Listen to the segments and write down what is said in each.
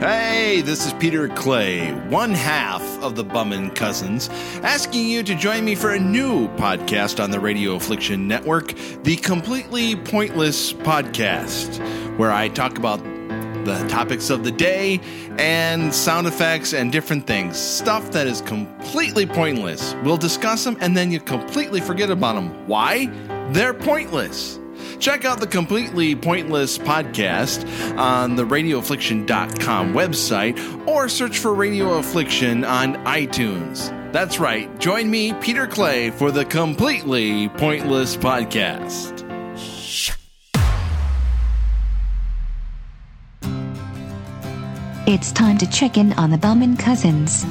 Hey, this is Peter Clay, one half of the Bummin Cousins, asking you to join me for a new podcast on the Radio Affliction Network, the Completely Pointless Podcast, where I talk about the topics of the day and sound effects and different things. Stuff that is completely pointless. We'll discuss them and then you completely forget about them. Why? They're pointless. Check out the Completely Pointless podcast on the radioaffliction.com website or search for Radio Affliction on iTunes. That's right. Join me, Peter Clay, for the Completely Pointless podcast. It's time to check in on the Bummin Cousins.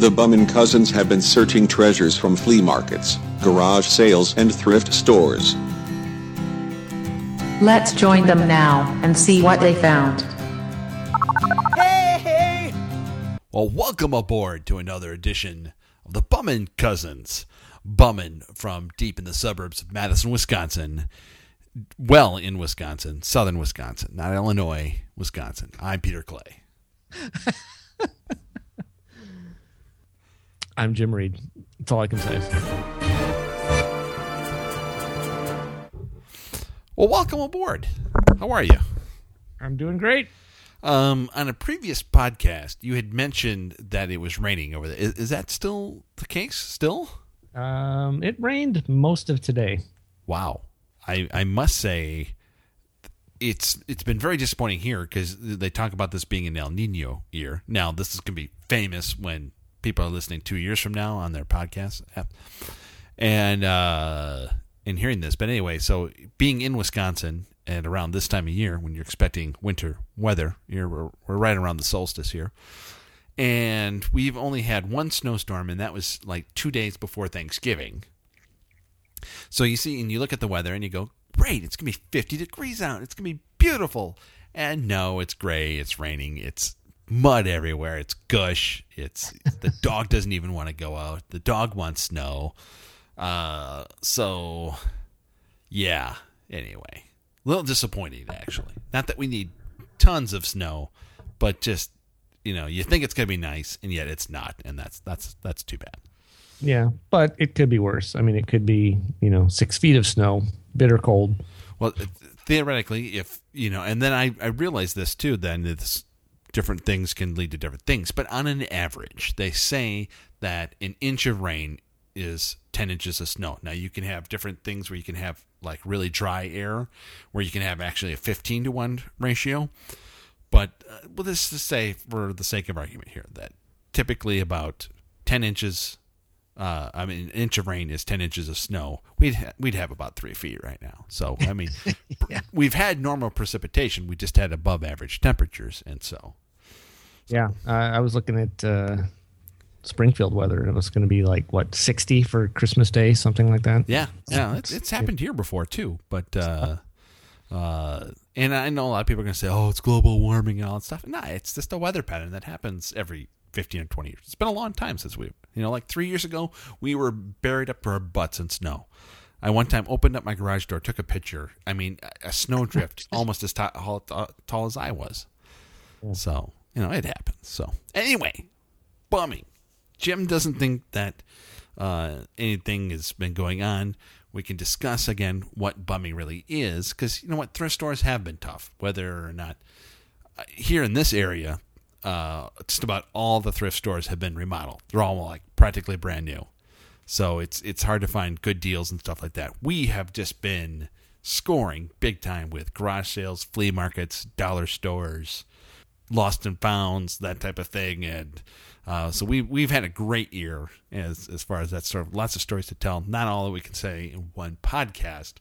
The Bummin Cousins have been searching treasures from flea markets, garage sales, and thrift stores. Let's join them now and see what they found. Hey. Well, welcome aboard to another edition of the Bummin Cousins. Bummin from deep in the suburbs of Madison, Wisconsin. Well, in Wisconsin, southern Wisconsin, not Illinois, Wisconsin. I'm Peter Clay. I'm Jim Reid. That's all I can say. Well, welcome aboard. How are you? I'm doing great. Um, on a previous podcast, you had mentioned that it was raining over there. Is, is that still the case? Still? Um, it rained most of today. Wow. I, I must say it's it's been very disappointing here because they talk about this being an El Nino year. Now this is going to be famous when people are listening two years from now on their podcast app, and uh, and hearing this. But anyway, so being in Wisconsin and around this time of year when you're expecting winter weather, you're, we're, we're right around the solstice here. And we've only had one snowstorm, and that was like two days before Thanksgiving. So you see, and you look at the weather and you go, great, it's going to be 50 degrees out. It's going to be beautiful. And no, it's gray, it's raining, it's mud everywhere, it's gush. It's the dog doesn't even want to go out. The dog wants snow. Uh, so yeah, anyway, a little disappointing actually. Not that we need tons of snow, but just you know, you think it's going to be nice and yet it's not, and that's that's that's too bad. Yeah, but it could be worse. I mean, it could be you know six feet of snow, bitter cold. Well, theoretically, if you know, and then I I realized this too. Then this different things can lead to different things, but on an average, they say that an inch of rain is 10 inches of snow. Now you can have different things where you can have like really dry air where you can have actually a 15 to 1 ratio. But uh, well, this to say for the sake of argument here that typically about 10 inches uh, I mean, an inch of rain is ten inches of snow. We'd ha- we'd have about three feet right now. So I mean, yeah. we've had normal precipitation. We just had above average temperatures, and so. Yeah, uh, I was looking at uh, Springfield weather. It was going to be like what sixty for Christmas Day, something like that. Yeah, yeah, it's, it's happened here before too. But uh, uh, and I know a lot of people are going to say, "Oh, it's global warming and all that stuff." No, it's just a weather pattern that happens every 15 or 20 years. It's been a long time since we, you know, like three years ago, we were buried up to our butts in snow. I one time opened up my garage door, took a picture. I mean, a snowdrift almost as tall, tall as I was. So, you know, it happens. So, anyway, bumming. Jim doesn't think that uh, anything has been going on. We can discuss again what bumming really is because, you know what, thrift stores have been tough, whether or not uh, here in this area, uh, just about all the thrift stores have been remodeled. They're all like practically brand new. So it's it's hard to find good deals and stuff like that. We have just been scoring big time with garage sales, flea markets, dollar stores, lost and founds, that type of thing, and uh, so we we've had a great year as as far as that sort of lots of stories to tell. Not all that we can say in one podcast,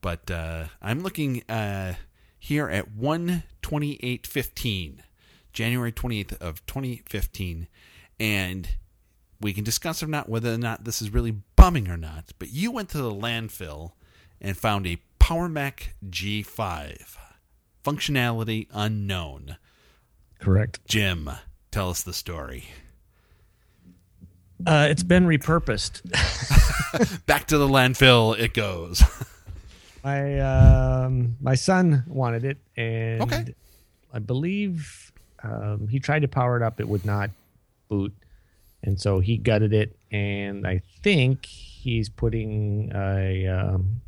but uh, I'm looking uh, here at one twenty eight fifteen. January 28th of 2015 and we can discuss or not whether or not this is really bumming or not but you went to the landfill and found a Power Mac G5 functionality unknown correct Jim tell us the story. Uh, it's been repurposed. Back to the landfill it goes. My um, my son wanted it and okay. I believe um, he tried to power it up; it would not boot, and so he gutted it. And I think he's putting a um,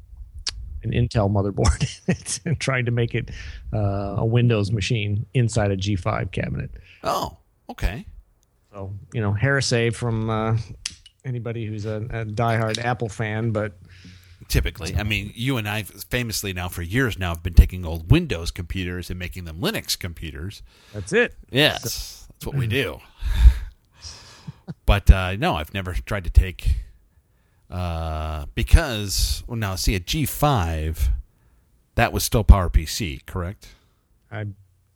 an Intel motherboard in it and trying to make it uh, a Windows machine inside a G5 cabinet. Oh, okay. So you know, heresy from uh, anybody who's a, a diehard Apple fan, but Typically, I mean, you and I famously now for years now have been taking old Windows computers and making them Linux computers. that's it. Yes, that's what we do. but uh, no, I've never tried to take uh, because well, now see a G5 that was still PowerPC, correct? I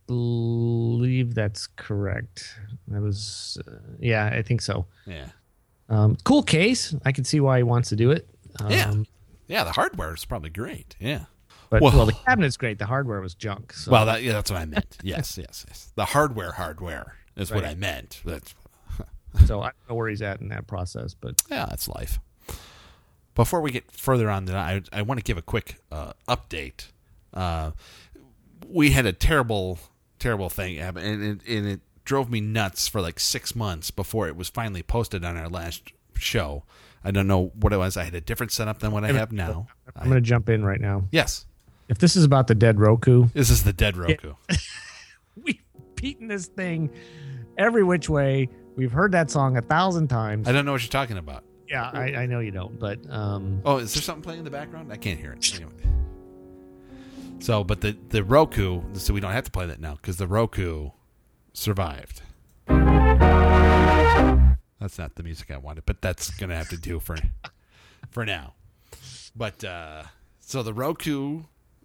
believe that's correct. That was, uh, yeah, I think so. Yeah, Um, cool case. I can see why he wants to do it. Um, yeah, yeah. The hardware is probably great. Yeah. But Well- well, the cabinet's great. The hardware was junk. So. Well, that, yeah, that's what I meant. Yes, yes, yes. The hardware, hardware is what I meant. That's so I don't know where he's at in that process, but yeah, that's life. Before we get further on, that I I want to give a quick uh, update. Uh, we had a terrible, terrible thing happen, and it, and it drove me nuts for like six months before it was finally posted on our last show. I don't know what it was. I had a different setup than what I have now. I'm going to jump in right now. Yes, If this is about the dead Roku, this is the dead Roku. we've beaten this thing every which way. We've heard that song a thousand times. I don't know what you're talking about. yeah, I, I know you don't, but um, Oh, is there something playing in the background? I can't hear it. Anyway. So, but the the Roku, so we don't have to play that now because the Roku survived. That's not the music I wanted, but that's gonna have to do for for now. But uh, so the Roku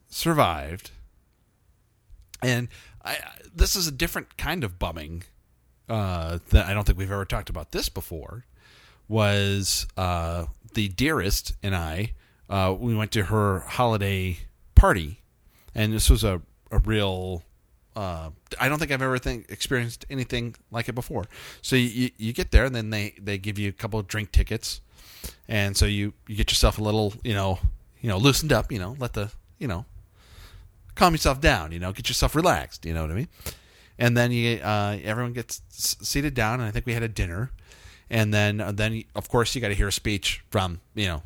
survived, and I, this is a different kind of bumming uh, that I don't think we've ever talked about this before. Was uh, the dearest and I? Uh, we went to her holiday party, and this was a a real. Uh, I don't think I've ever think, experienced anything like it before. So you, you, get there, and then they, they give you a couple of drink tickets, and so you, you get yourself a little you know you know loosened up, you know let the you know calm yourself down, you know get yourself relaxed, you know what I mean. And then you uh, everyone gets seated down, and I think we had a dinner, and then uh, then of course you got to hear a speech from you know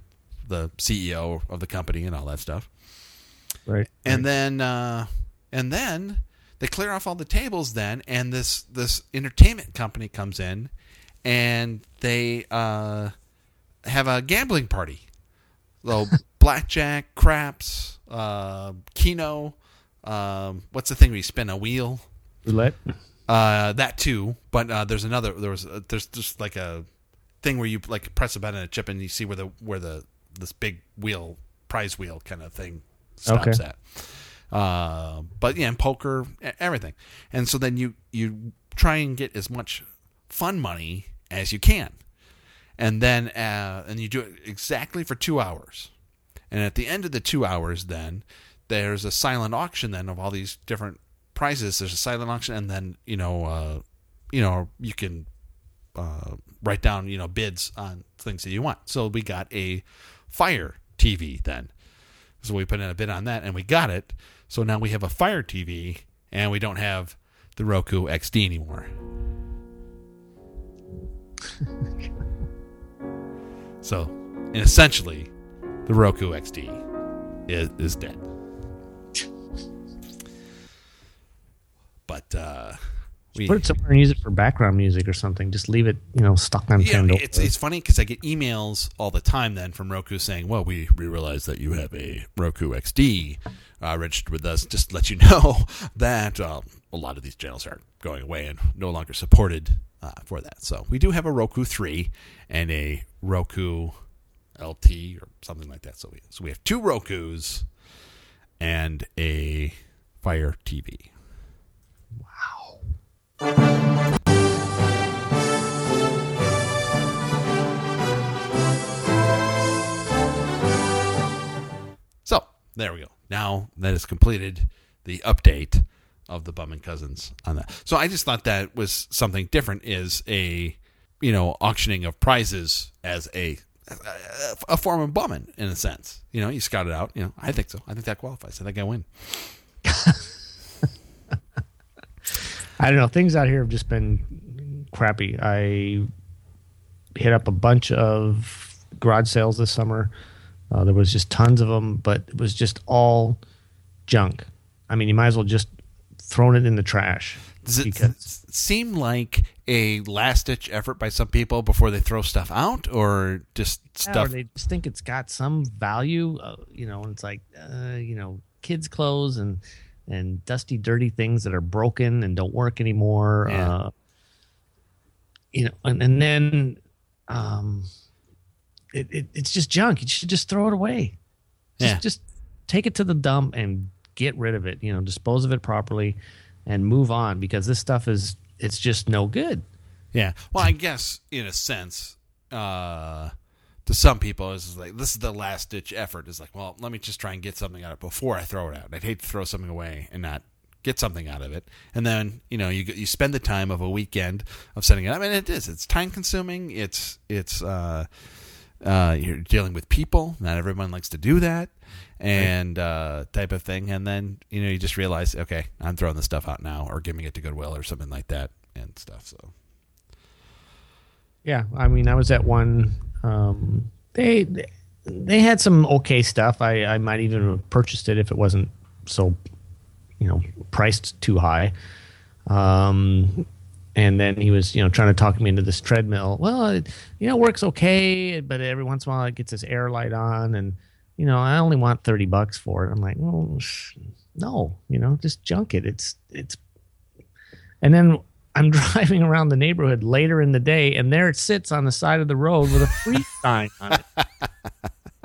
the CEO of the company and all that stuff right. and then uh, and then they clear off all the tables then and this this entertainment company comes in and they uh, have a gambling party so blackjack craps uh, keno um, what's the thing where you spin a wheel roulette. uh, that too, but uh, there's another. There was uh, there's just like a thing where you like press a button and a chip and you see where the where the this big wheel prize wheel kind of thing stops Okay. at. Uh, but yeah, and poker, everything, and so then you you try and get as much fun money as you can, and then uh, and you do it exactly for two hours, and at the end of the two hours, then there's a silent auction then of all these different prizes. There's a silent auction, and then you know, uh, you know, you can uh, write down you know bids on things that you want. So we got a Fire TV then. So we put in a bid on that, and we got it. So now we have a Fire TV, and we don't have the Roku XD anymore. so, and essentially, the Roku XD is, is dead. But uh, we Put it somewhere and use it for background music or something. Just leave it, you know, stuck on yeah, Pandora. it's it's funny because I get emails all the time then from Roku saying, "Well, we, we realize that you have a Roku XD uh, registered with us. Just to let you know that uh, a lot of these channels are going away and no longer supported uh, for that. So we do have a Roku three and a Roku LT or something like that. So we so we have two Roku's and a Fire TV. So there we go. Now that is completed, the update of the Bummin Cousins on that. So I just thought that was something different. Is a you know auctioning of prizes as a a form of bumming in a sense. You know, you scout it out. You know, I think so. I think that qualifies. I think I win. I don't know. Things out here have just been crappy. I hit up a bunch of garage sales this summer. Uh, there was just tons of them, but it was just all junk. I mean, you might as well just thrown it in the trash. Does it because- seem like a last ditch effort by some people before they throw stuff out, or just Yeah, or stuff? they just think it's got some value, uh, you know. And it's like, uh, you know, kids' clothes and and dusty, dirty things that are broken and don't work anymore. Yeah. Uh, you know, and, and then um, it, it it's just junk. You should just throw it away. Just, Yeah. just take it to the dump and get rid of it. You know, dispose of it properly and move on because this stuff is it's just no good. Yeah. Well, I guess in a sense, uh, to some people, it's like this is the last ditch effort. Is like, well, let me just try and get something out of it before I throw it out. I'd hate to throw something away and not get something out of it. And then you know you you spend the time of a weekend of setting it up, and it is. It's time consuming. It's it's. Uh, uh, you're dealing with people. Not everyone likes to do that, and uh, type of thing. And then you know you just realize, okay, I'm throwing the stuff out now, or giving it to Goodwill or something like that, and stuff. So Yeah, I mean, I was at one. Um, they they had some okay stuff. I I might even have purchased it if it wasn't so, you know, priced too high. Um, and then he was, you know, trying to talk me into this treadmill. Well, it, you know, it works okay, but every once in a while it gets this air light on, and you know, I only want thirty bucks for it. I'm like, well, no, you know, just junk it. It's it's and then I'm driving around the neighborhood later in the day, and there it sits on the side of the road with a free sign on it.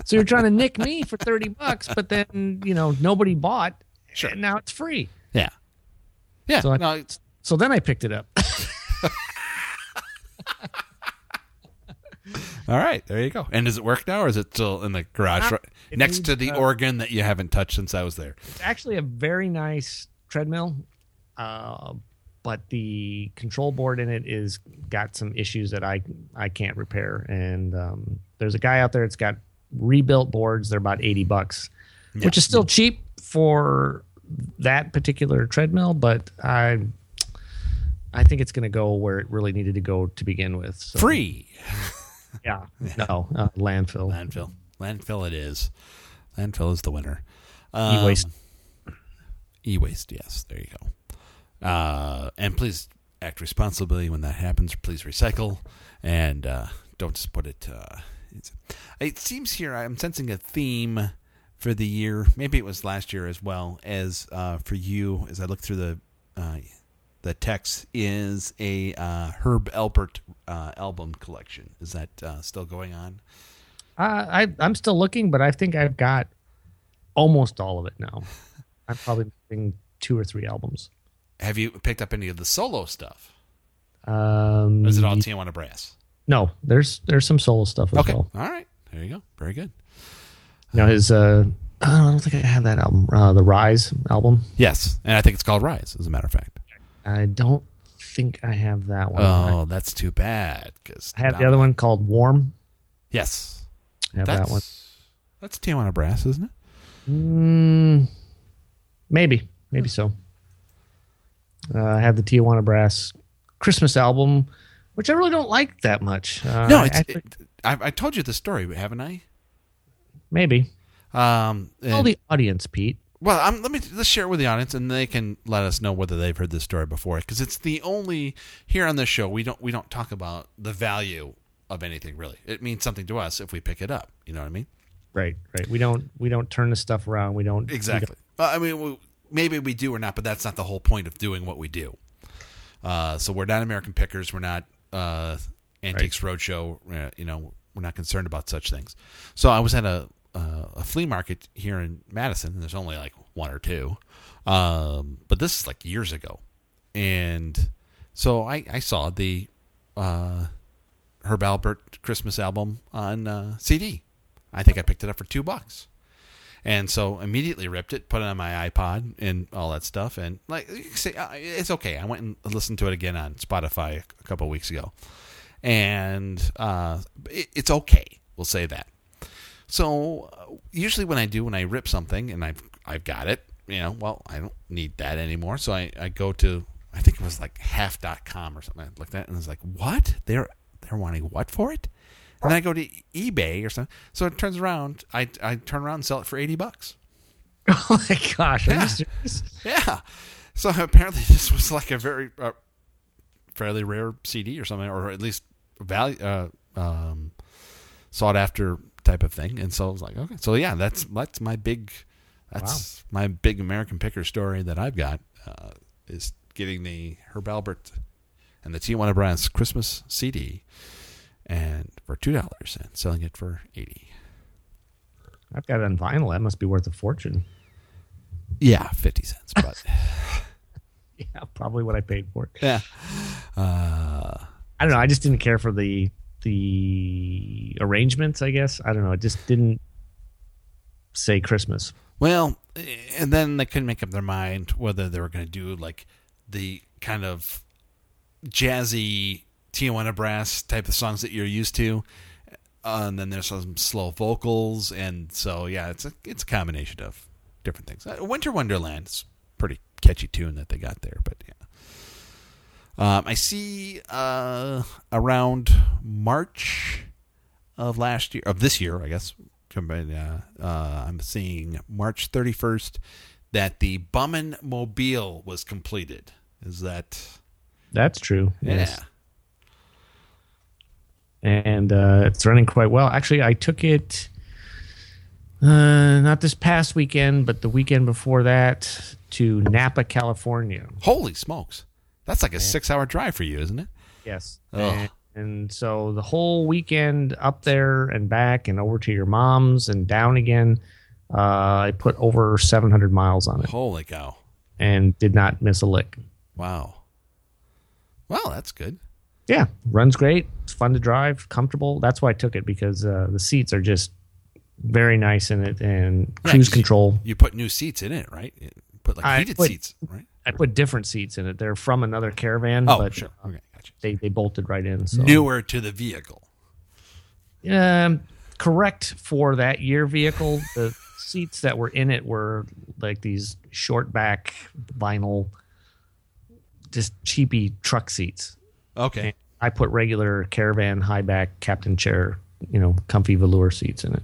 So you're trying to nick me for thirty bucks, but then you know nobody bought, Sure. and now it's free. yeah, yeah. So I- no, it's, So then I picked it up. all right, there you go. And does it work now, or is it still in the garage right, next needs, to the uh, organ that you haven't touched since I was there? It's actually a very nice treadmill, uh, but the control board in it is got some issues that I I can't repair. And um, there's a guy out there that's got rebuilt boards. They're about eighty bucks, which is still cheap for that particular treadmill, but I I think it's going to go where it really needed to go to begin with. So, Free yeah, no uh, landfill, landfill. Landfill it is. Landfill is the winner. Um, e-waste. E-waste, yes. There you go. Uh, and please act responsibly when that happens. Please recycle and uh, don't just put it. Uh, it's, it seems here I'm sensing a theme for the year. Maybe it was last year as well as uh, for you. As I look through the uh, the text, is a uh, Herb Alpert uh, album collection. Is that uh, still going on? Uh, I I'm still looking, but I think I've got almost all of it now. I'm probably missing two or three albums. Have you picked up any of the solo stuff? Um, Or is it all Tijuana Brass? no, there's there's some solo stuff as Okay. well. All right. There you go. Very good. Now his uh, I don't think I have that album, uh, the Rise album. Yes. And I think it's called Rise, as a matter of fact. I don't think I have that one. Oh, that's too bad. Cause I have the other one called Warm. Yes. I have That's, that one. That's Tijuana Brass, isn't it? Mm, maybe, maybe so. Uh, I have the Tijuana Brass Christmas album, which I really don't like that much. Uh, no, I it, I, I told you the story, haven't I? maybe. Um, Tell the audience, Pete. Well, I'm, let me let's share it with the audience, and they can let us know whether they've heard this story before. Because it's the only here on this show we don't we don't talk about the value of anything really. It means something to us if we pick it up. You know what I mean? Right, right. We don't we don't turn the stuff around. We don't we Exactly. Well, I mean, we, maybe we do or not, but that's not the whole point of doing what we do. Uh, so we're not American Pickers. We're not uh, Antiques Roadshow. Uh, you know, we're not concerned about such things. So I was at a uh, a flea market here in Madison, and there's only like one or two. Um, but this is like years ago, and so I, I saw the uh, Herb Alpert Christmas album on uh, CD. I think I picked it up for two bucks. And so immediately ripped it, put it on my iPod and all that stuff. And like say, uh, it's okay. I went and listened to it again on Spotify a couple weeks ago, and uh, it, it's okay. We'll say that. So uh, usually when I do, when I rip something and I've I've got it, you know, well I don't need that anymore. So I, I go to I think it was like half.com or something like that, and I was like, what? They're they're wanting what for it? And then I go to eBay or something. So it turns around, I I turn around and sell it for eighty bucks. Oh my gosh! Yeah. Yeah. So apparently this was like a very uh, fairly rare CD or something, or at least value uh, um, sought after type of thing. And so I was like, okay, so yeah, that's that's my big that's my big American picker story that I've got uh, is getting the Herb Alpert and the Tijuana Brass Christmas CD, and for two dollars and selling it for eighty. I've got it on vinyl. That must be worth a fortune. Yeah, fifty cents, but Yeah, probably what I paid for it. yeah. Uh, I don't know. I just didn't care for the the arrangements. I guess I don't know. It just didn't say Christmas. Well, and then they couldn't make up their mind whether they were going to do like the kind of jazzy Tijuana brass type of songs that you're used to, uh, and then there's some slow vocals, and so yeah, it's a it's a combination of different things. Uh, Winter Wonderland is pretty catchy tune that they got there, but yeah. Um, I see uh, around March of last year, of this year, I guess. Uh, I'm seeing March 31st that the Bummin Mobile was completed. Is that That's true. yeah? Yes. And uh, it's running quite well. Actually, I took it uh, not this past weekend, but the weekend before that to Napa, California. Holy smokes, that's like a six-hour drive for you, isn't it? Yes. And, and so the whole weekend up there and back and over to your mom's and down again, uh, I put over 700 miles on it Holy cow! and did not miss a lick. Wow. Well, that's good. Yeah, runs great. It's fun to drive, comfortable. That's why I took it because uh, the seats are just very nice in it and Yeah, cruise control. You put new seats in it, right? You put like heated put- seats, right? I put different seats in it. They're from another caravan, Oh, but sure. Okay, gotcha. they, they bolted right in. So Newer to the vehicle. Um, correct for that year vehicle. The seats that were in it were like these short back vinyl, just cheapy truck seats. Okay. I put regular caravan high back captain chair, you know, comfy velour seats in it.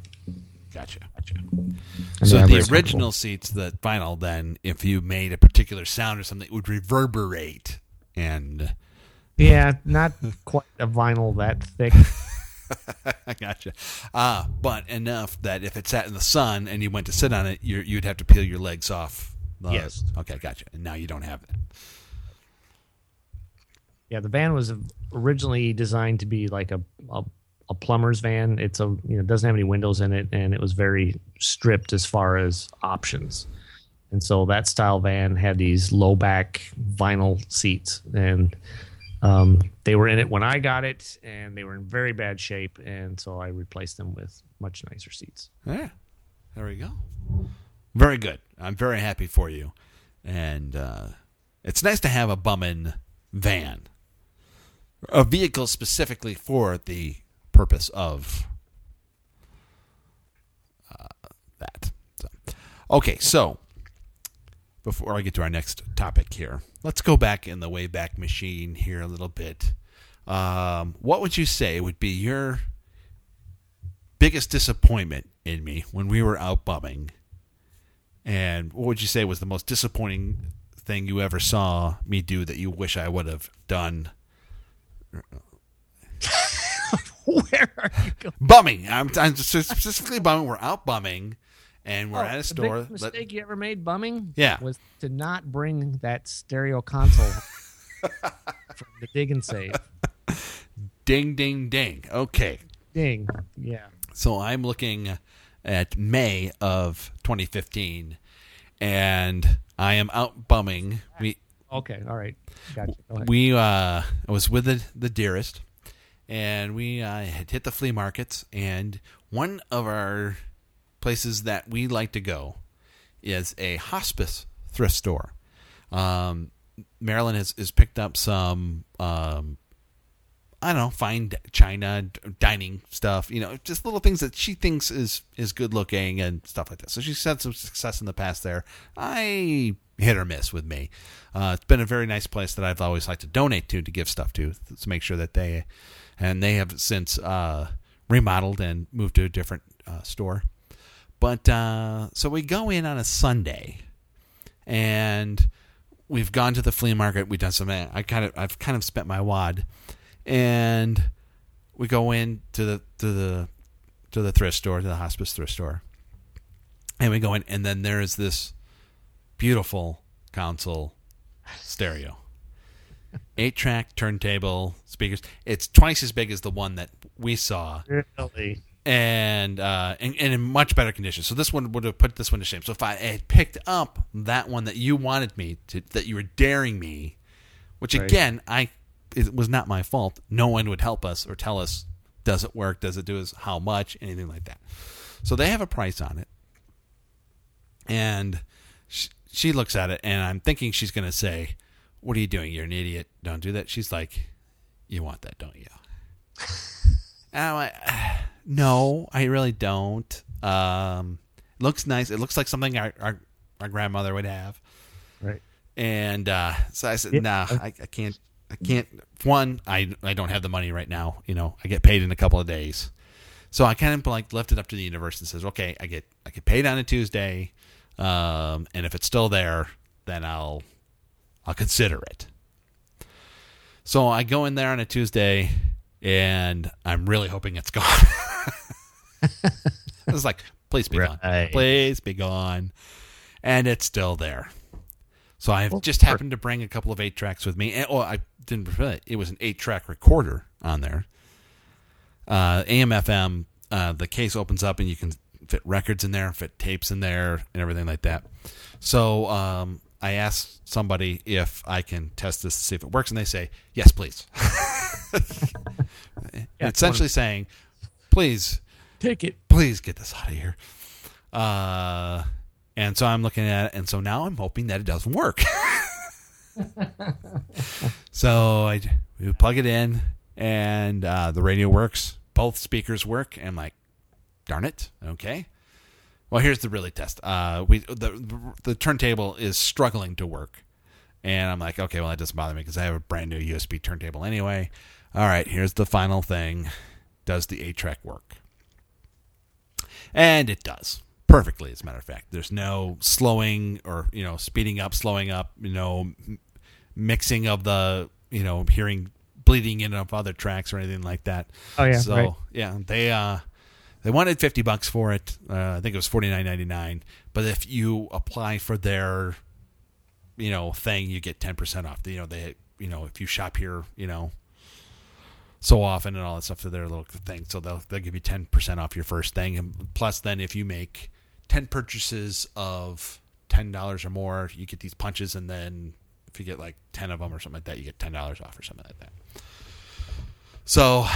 Gotcha. Gotcha. And So the original seats, the vinyl, then if you made a particular sound or something, it would reverberate. And yeah, not quite a vinyl that thick. I gotcha. Ah, but enough that if it sat in the sun and you went to sit on it, you you'd have to peel your legs off. the- Yes. Okay, gotcha. And now you don't have that. Yeah, the van was originally designed to be like a, a a plumber's van. It's a you know it doesn't have any windows in it, and it was very stripped as far as options. And so that style van had these low back vinyl seats, and um, they were in it when I got it, and they were in very bad shape, and so I replaced them with much nicer seats. Yeah. There we go. Very good. I'm very happy for you. And uh, it's nice to have a bummin' van. A vehicle specifically for the purpose of uh, that. So, okay, so before I get to our next topic here, let's go back in the Wayback Machine here a little bit. Um, what would you say would be your biggest disappointment in me when we were out bumming? And what would you say was the most disappointing thing you ever saw me do that you wish I would have done? Where are you going? Bumming. I'm, I'm specifically bumming. We're out bumming, and we're oh, at a store. Oh, The biggest Let- mistake you ever made bumming? Yeah. was to not bring that stereo console from the dig and save. ding, ding, ding. Okay. Ding. Yeah. So I'm looking at May of 2015, and I am out bumming. We Okay. All right. Gotcha. We uh I was with the, the dearest and we uh, had hit the flea markets and one of our places that we like to go is a hospice thrift store um, marilyn has, has picked up some um, I don't know, fine china, dining stuff, you know, just little things that she thinks is is good looking and stuff like that. So she's had some success in the past there. I hit or miss with me. Uh, it's been a very nice place that I've always liked to donate to to give stuff to to make sure that they and they have since uh, remodeled and moved to a different uh, store. But uh, so we go in on a Sunday, and we've gone to the flea market. We've done some. I kind of I've kind of spent my wad, and we go in to the to the to the thrift store to the hospice thrift store, and we go in, and then there is this beautiful console stereo, eight track turntable speakers. It's twice as big as the one that we saw Really? and uh, and, and in much better condition. So this one would have put this one to shame. So if I had picked up that one that you wanted me to, that you were daring me, which Right. again I it was not my fault. No one would help us or tell us does it work, does it do us how much, anything like that. So they have a price on it, and she, she looks at it, and I'm thinking she's going to say, "What are you doing? You're an idiot. Don't do that." She's like, "You want that, don't you?" And I'm like, no, I really don't. Um, looks nice. It looks like something our, our, our grandmother would have. Right. And uh, so I said, Yeah. nah, I, I can't. I can't. One, I I don't have the money right now. You know, I get paid in a couple of days. So I kind of like left it up to the universe and says, okay, I get I get paid on a Tuesday, um, and if it's still there, then I'll I'll consider it. So I go in there on a Tuesday, and I'm really hoping it's gone. I was like, please be gone, please be gone, and it's still there. So I've Well, just happened to bring a couple of eight tracks with me. And, oh, I didn't. forget, It was an eight track recorder on there. Uh, AM/FM. Uh, the case opens up and you can fit records in there, fit tapes in there, and everything like that. So um, I asked somebody if I can test this to see if it works, and they say yes, please. Yeah, Essentially saying, please Take it. please get this out of here. Uh, and so I'm looking at it, and so now I'm hoping that it doesn't work. so I we plug it in, and uh, the radio works. Both speakers work. And I'm like, darn it, okay. Well, here's the really test. Uh, we the the turntable is struggling to work, and I'm like, okay, well that doesn't bother me because I have a brand new USB turntable anyway. All right, here's the final thing. Does the eight track work? And it does perfectly, as a matter of fact. There's no slowing or, you know, speeding up, slowing up, you know, m- mixing of the, you know, hearing bleeding in of other tracks or anything like that. Oh, yeah, So, right. yeah, they, uh, they wanted 50 bucks for it. Uh, I think it was 49.99. But if you apply for their, you know, thing, you get 10% off. You know, they, you know, if you shop here, you know, so often and all that stuff to their little thing. So they'll they'll give you ten percent off your first thing, and plus then if you make ten purchases of ten dollars or more, you get these punches, and then if you get like ten of them or something like that, you get ten dollars off or something like that. So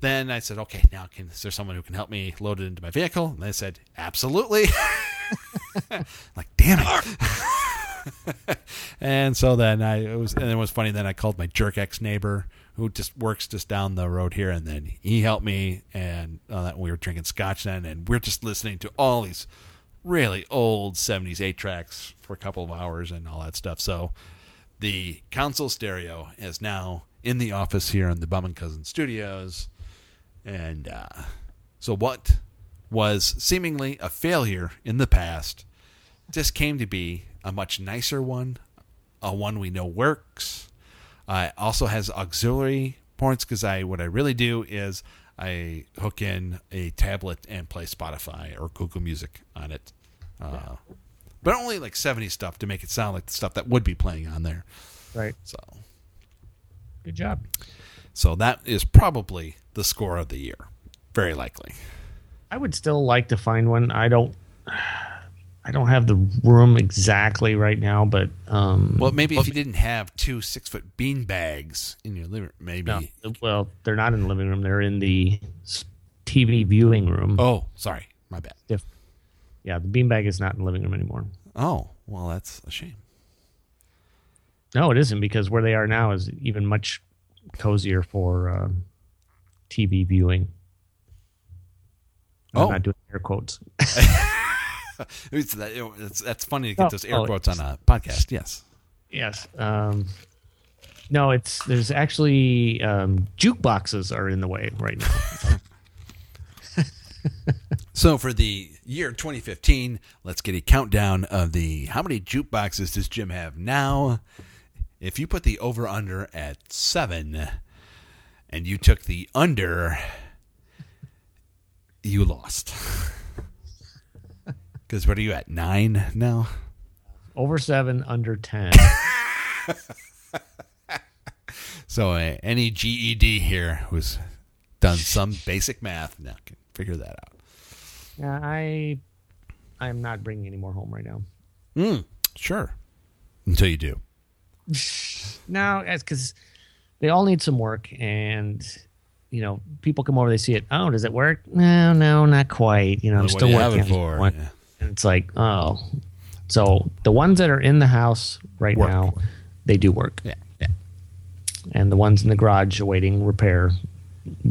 then I said, okay, now can is there someone who can help me load it into my vehicle? And they said, absolutely. like, damn it. and so then I it was and it was funny. Then I called my jerk ex neighbor who just works just down the road here, and then he helped me. And uh, we were drinking scotch then, and we're just listening to all these really old '70s eight tracks for a couple of hours and all that stuff. So the console stereo is now in the office here in the Bummin Cousin Studios, and uh, so what was seemingly a failure in the past just came to be a much nicer one, a one we know works. Uh, also has auxiliary ports because I what I really do is I hook in a tablet and play Spotify or Google Music on it, uh, but only like 70 stuff to make it sound like the stuff that would be playing on there. Right. So, Good job. so that is probably the score of the year, very likely. I would still like to find one. I don't. I don't have the room exactly right now, but um, Well, maybe if you didn't have two six foot bean bags in your living room, maybe. no, well, they're not in the living room. They're in the TV viewing room. Oh, sorry, my bad. If- yeah, the beanbag is not in the living room anymore. Oh, well, that's a shame. No, it isn't because where they are now is even much cozier for uh, TV viewing. I'm Oh. not doing air quotes. It's, that, it's, that's funny to get Oh, those air oh, quotes on a podcast. Yes. yes. Um, no, it's there's actually um, jukeboxes are in the way right now. So for the year 2015, let's get a countdown of the how many jukeboxes does Jim have now? If you put the over under at seven, and you took the under, you lost. Because what are you at nine now? Over seven, under ten. So uh, any GED here who's done some basic math now can figure that out. yeah, I I'm not bringing any more home right now. Mm, sure. Until you do. No, because they all need some work, and you know, people come over, they see it. Oh, does it work? No, no, not quite. You know, I'm What still working. for? Yeah. And it's like, oh, so the ones that are in the house right Work. now, they do work, Yeah. Yeah. and the ones in the garage awaiting repair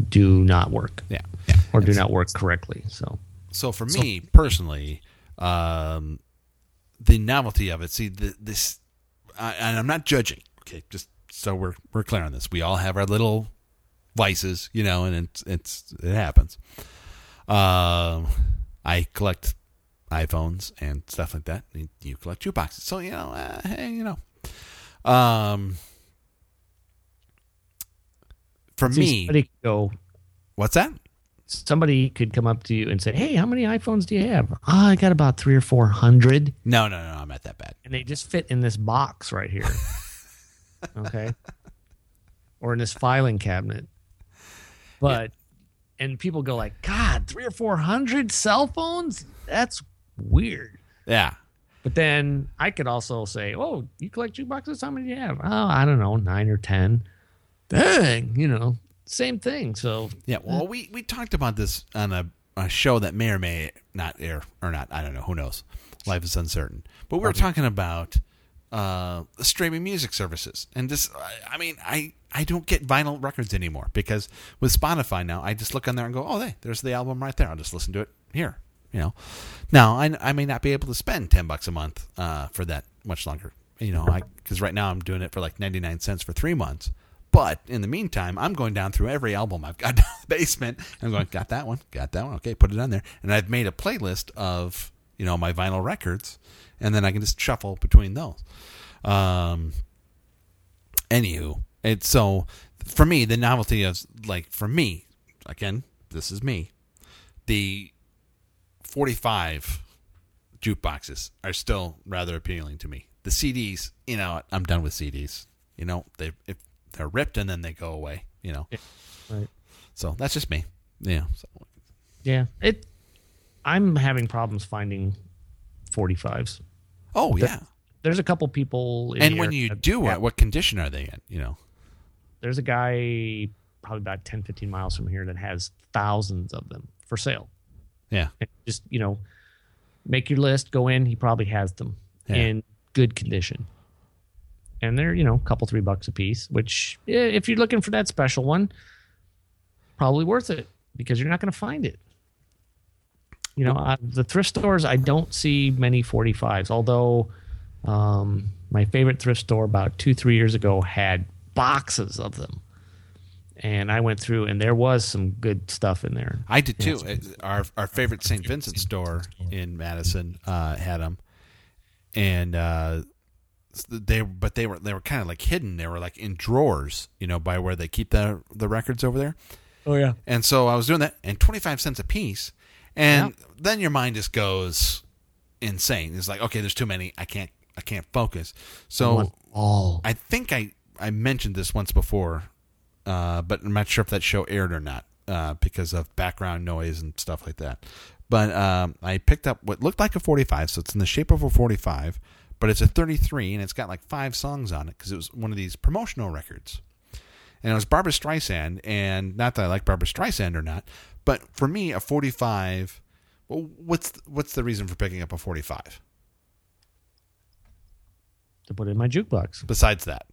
do not work Yeah. Yeah. or do not work correctly. So So for me personally, um, the novelty of it. See, the, this, I, and I'm not judging. Okay, just so we're we're clear on this. We all have our little vices, you know, and it's it's it happens. Um, I collect iPhones and stuff like that. You collect jukeboxes, so you know, uh, hey, you know, um, for See, me, somebody could go. what's that? Somebody could come up to you and say, "Hey, how many iPhones do you have?" Oh, I got about three or four hundred. No, no, no, I'm not that bad. and they just fit in this box right here. okay. Or in this filing cabinet. But and people go like, God, three or four hundred cell phones? That's weird. Yeah, But then I could also say, Oh, you collect jukeboxes? How many do you have? Oh, I don't know, nine or ten. Dang, you know, same thing. So Yeah, well, we, we talked about this on a, a show that may or may not air or not. I don't know. Who knows? Life is uncertain. But we were talking about uh, streaming music services, and this. I- I mean, I I don't get vinyl records anymore because with Spotify now, I just look on there and go, oh, hey, there's the album right there. I'll just listen to it here. You know, now I, I may not be able to spend ten bucks a month uh, for that much longer. You know, I because right now I'm doing it for like ninety nine cents for three months. But in the meantime, I'm going down through every album I've got in the basement. I'm going, got that one, got that one. Okay, put it on there. And I've made a playlist of you know my vinyl records, and then I can just shuffle between those. Um, anywho, it's so for me the novelty of like for me again, this is me. The 45 jukeboxes are still rather appealing to me. The CDs, you know, I'm done with CDs. You know, they if they're ripped and then they go away. You know, right. so that's just me. Yeah. So, Yeah. It I'm having problems finding forty fives. oh yeah. There's a couple people in And when you that- do yeah. what condition are they in? You know. there's a guy probably about 10 15 miles from here that has thousands of them for sale Yeah. just you know make your list go in he probably has them Yeah. in good condition and they're you know a couple three bucks a piece which eh, if you're looking for that special one probably worth it because you're not going to find it you know uh, the thrift stores i don't see many 45s although um, my favorite thrift store about two three years ago had boxes of them and i went through and there was some good stuff in there I did too. It- Our our favorite St. Vincent store in Madison uh, had them, and uh, they but they were they were kind of like hidden. They were like in drawers, you know, by where they keep the the records over there. oh yeah And so I was doing that, and twenty five cents a piece, and then your mind just goes insane. It's like, okay, there's too many. I can't I can't focus. So all I think I, I mentioned this once before, uh, but I'm not sure if that show aired or not uh, because of background noise and stuff like that. But um, I picked up what looked like a 45, so it's in the shape of a 45, but it's a 33 and it's got like five songs on it because it was one of these promotional records. And it was Barbra Streisand, and not that I like Barbra Streisand or not, but for me, a 45. Well, what's what's the reason for picking up a 45 to put in my jukebox besides that?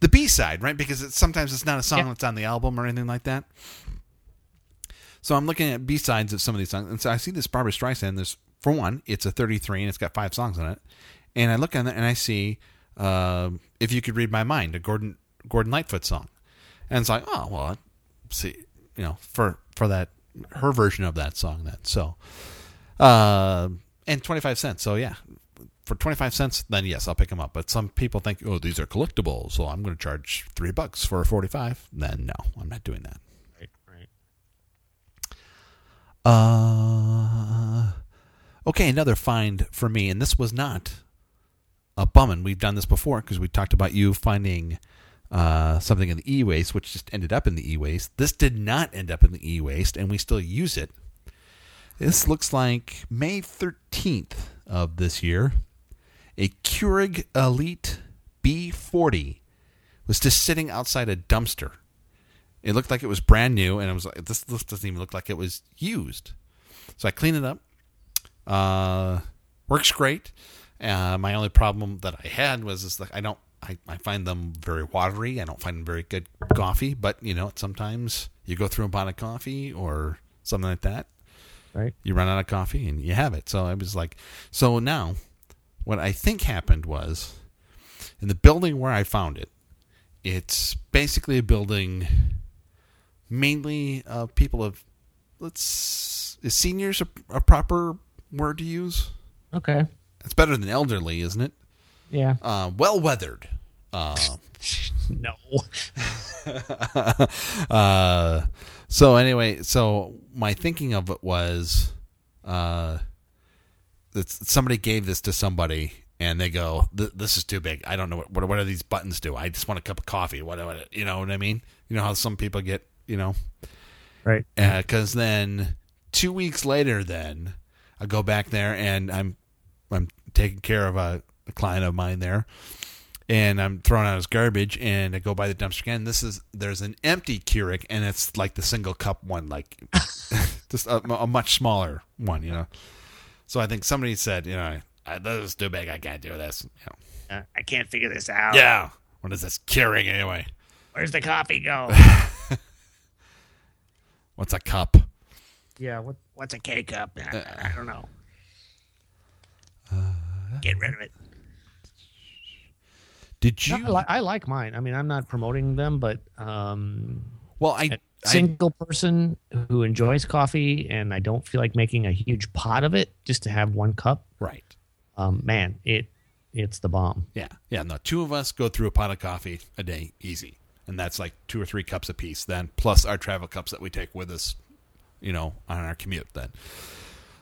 The B side, right? Because it's, sometimes it's not a song Yeah. that's on the album or anything like that. So I'm looking at B sides of some of these songs, and so I see this Barbra Streisand. There's for one, it's a 33 and it's got five songs on it, and I look at it and I see uh, "If You Could Read My Mind," a Gordon Gordon Lightfoot song, and it's like, oh well, see, you know, for for that her version of that song then. So, uh, and 25 cents. So yeah, for 25 cents, then yes, I'll pick them up. But some people think, oh, these are collectibles, so I'm going to charge three bucks for a 45. Then no, I'm not doing that. Right, right. Uh, okay, another find for me, and this was not a bummin. We've done this before because we talked about you finding uh, something in the e-waste, which just ended up in the e-waste. This did not end up in the e-waste, and we still use it. This looks like May 13th of this year. A Keurig Elite B40 was just sitting outside a dumpster. It looked like it was brand new, and I was like, this, this doesn't even look like it was used. So I cleaned it up. Uh, works great. Uh, my only problem that I had was is that I don't. I, I find them very watery. I don't find them very good coffee. But you know, sometimes you go through a pot of coffee or something like that. Right. You run out of coffee and you have it. So I was like, so now, what I think happened was, in the building where I found it, it's basically a building mainly of people of let's is seniors a, a proper word to use Okay. it's better than elderly isn't it Yeah. uh, well weathered uh, No. uh, so anyway so my thinking of it was uh, that somebody gave this to somebody and they go this is too big i don't know what, what what do these buttons do i just want a cup of coffee what, what you know what i mean you know how some people get you know Right. Uh, because then two weeks later, then I go back there and I'm I'm taking care of a, a client of mine there, and I'm throwing out his garbage, and I go by the dumpster again. This is there's an empty Keurig, and it's like the single cup one, like just a, a much smaller one, you know. So I think somebody said, you know, "I- this is too big. I can't do this. You know. Uh, I can't figure this out. Yeah. What is this Keurig anyway? Where's the coffee go? What's a cup? yeah. What? What's a K cup? I, I don't know. Get rid of it. Did you? I, li- I like mine. I mean, I'm not promoting them, but um, well, I, I single person who enjoys coffee, and I don't feel like making a huge pot of it just to have one cup. right. Um, man, it it's the bomb. Yeah, yeah. No, two of us go through a pot of coffee a day, easy, and that's like two or three cups a piece Then plus our travel cups that we take with us, you know, on our commute. Then,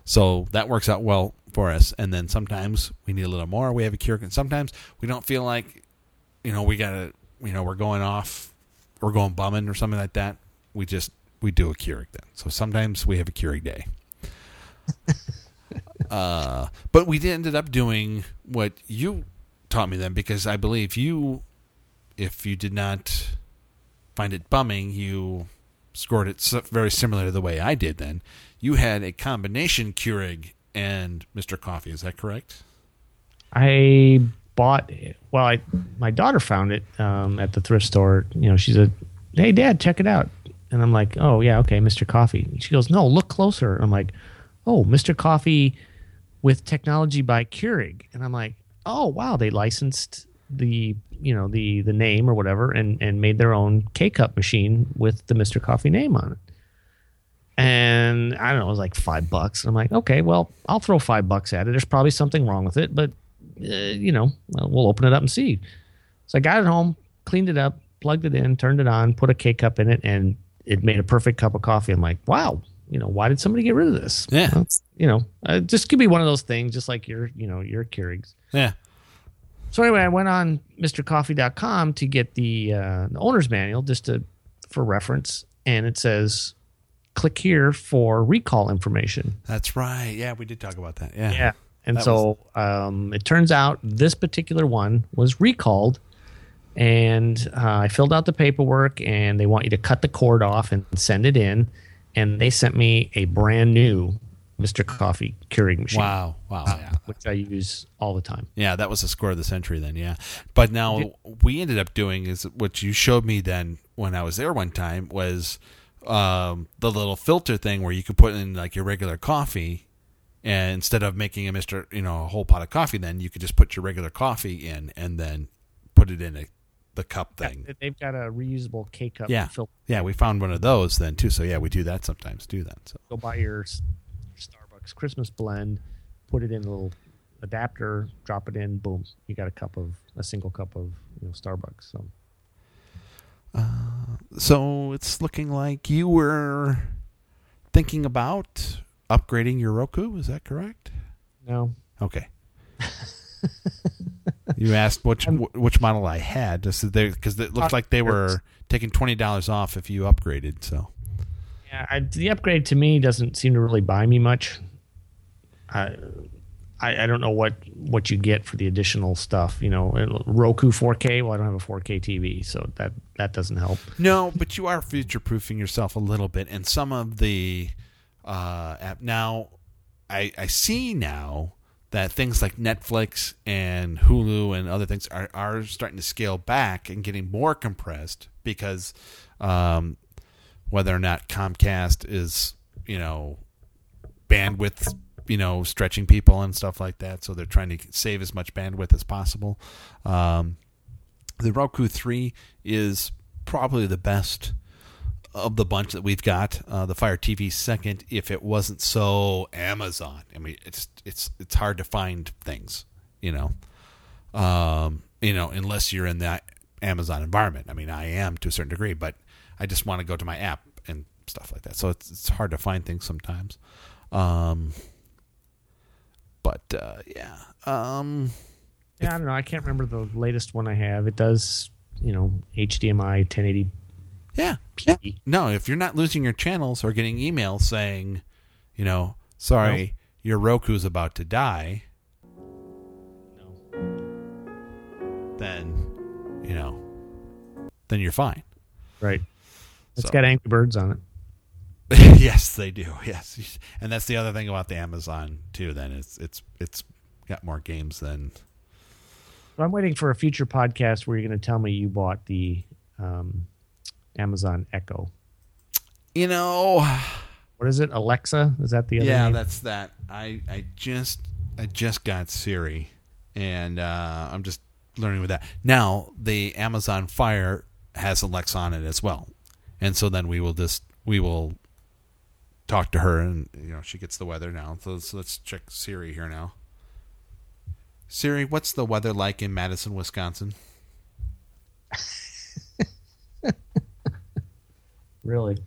so that works out well for us. And then sometimes we need a little more. We have a Keurig. and sometimes we don't feel like, you know, we gotta, you know, we're going off, we're going bumming or something like that. We just we do a Keurig then. So sometimes we have a Keurig day. uh, but we ended up doing what you taught me then because I believe you, if you did not find it bumming, you scored it so- very similar to the way I did. Then you had a combination Keurig and Mr. Coffee. Is that correct? I bought it. Well, I my daughter found it um, at the thrift store. You know, she said, "Hey, Dad, check it out." And I'm like, "Oh yeah, okay, Mr. Coffee." She goes, "No, look closer." I'm like, "Oh, Mr. Coffee with technology by Keurig." And I'm like, "Oh wow, they licensed the you know the the name or whatever and and made their own K cup machine with the Mr. Coffee name on it." And I don't know, it was like five bucks. And I'm like, okay, well, I'll throw five bucks at it. There's probably something wrong with it, but uh, you know, well, open it up and see. So I got it home, cleaned it up, plugged it in, turned it on, put a K cup in it, and it made a perfect cup of coffee. I'm like, wow, you know, why did somebody get rid of this? Yeah. Well, you know, uh, just could be one of those things, just like your, you know, your Keurigs. Yeah. So anyway, I went on MrCoffee.com to get the, uh, the owner's manual just to for reference, and it says, click here for recall information. That's right. Yeah, we did talk about that. Yeah. Yeah. And That so um, it turns out this particular one was recalled. And uh, I filled out the paperwork, and they want you to cut the cord off and send it in. And they sent me a brand new Mr. Coffee Keurig machine, Wow, wow, yeah. which I use all the time. Yeah, that was a score of the century then, yeah. But now we ended up doing is what you showed me then when I was there one time was um, the little filter thing where you could put in like your regular coffee and instead of making a Mr. you know, a whole pot of coffee then you could just put your regular coffee in and then put it in a, the cup thing. Yeah, they've got a reusable K cup. Yeah. Yeah, we found one of those then too. So yeah, we do that sometimes too then. So go buy your Starbucks Christmas blend, put it in a little adapter, drop it in, boom, you got a cup of a single cup of you know Starbucks. So uh, So it's looking like you were thinking about upgrading your Roku. Is that correct? no, Okay. you asked which wh- which model I had, just because it looked like they were taking twenty dollars off if you upgraded. So yeah, I, the upgrade to me doesn't seem to really buy me much. I, I I don't know what what you get for the additional stuff. You know, Roku 4K. Well, I don't have a 4K TV, so that that doesn't help. no, but you are future proofing yourself a little bit, and some of the uh, app now. I I see now that things like Netflix and Hulu and other things are, are starting to scale back and getting more compressed because um, whether or not Comcast is, you know, bandwidth, you know, stretching people and stuff like that. So they're trying to save as much bandwidth as possible. Um, the Roku 3 is probably the best of the bunch that we've got. Uh, the Fire TV second, if it wasn't so Amazon. I mean, it's it's it's hard to find things, you know. Um, you know, unless you're in that Amazon environment. I mean, I am to a certain degree, but I just want to go to my app and stuff like that. So it's it's hard to find things sometimes. Um, but uh, yeah, um, Yeah, I don't know. I can't remember the latest one I have. It does, you know, HDMI 1080p. Yeah, yeah. No, if you're not losing your channels or getting emails saying, you know, sorry, your Roku's about to die, then, you know, then you're fine. Right. It's So- got Angry Birds on it. yes, they do. Yes, and that's the other thing about the Amazon too. Then it's it's it's got more games than I'm waiting for a future podcast where you're going to tell me you bought the um, Amazon Echo. you know. What is it? Alexa? Is that the other Yeah, name? that's that. I I just I just got Siri, and uh, I'm just learning with that. Now the Amazon Fire has Alexa on it as well, and so then we will just we will talk to her, and you know she gets the weather now. So let's, let's check Siri here now. Siri, what's the weather like in Madison, Wisconsin? really.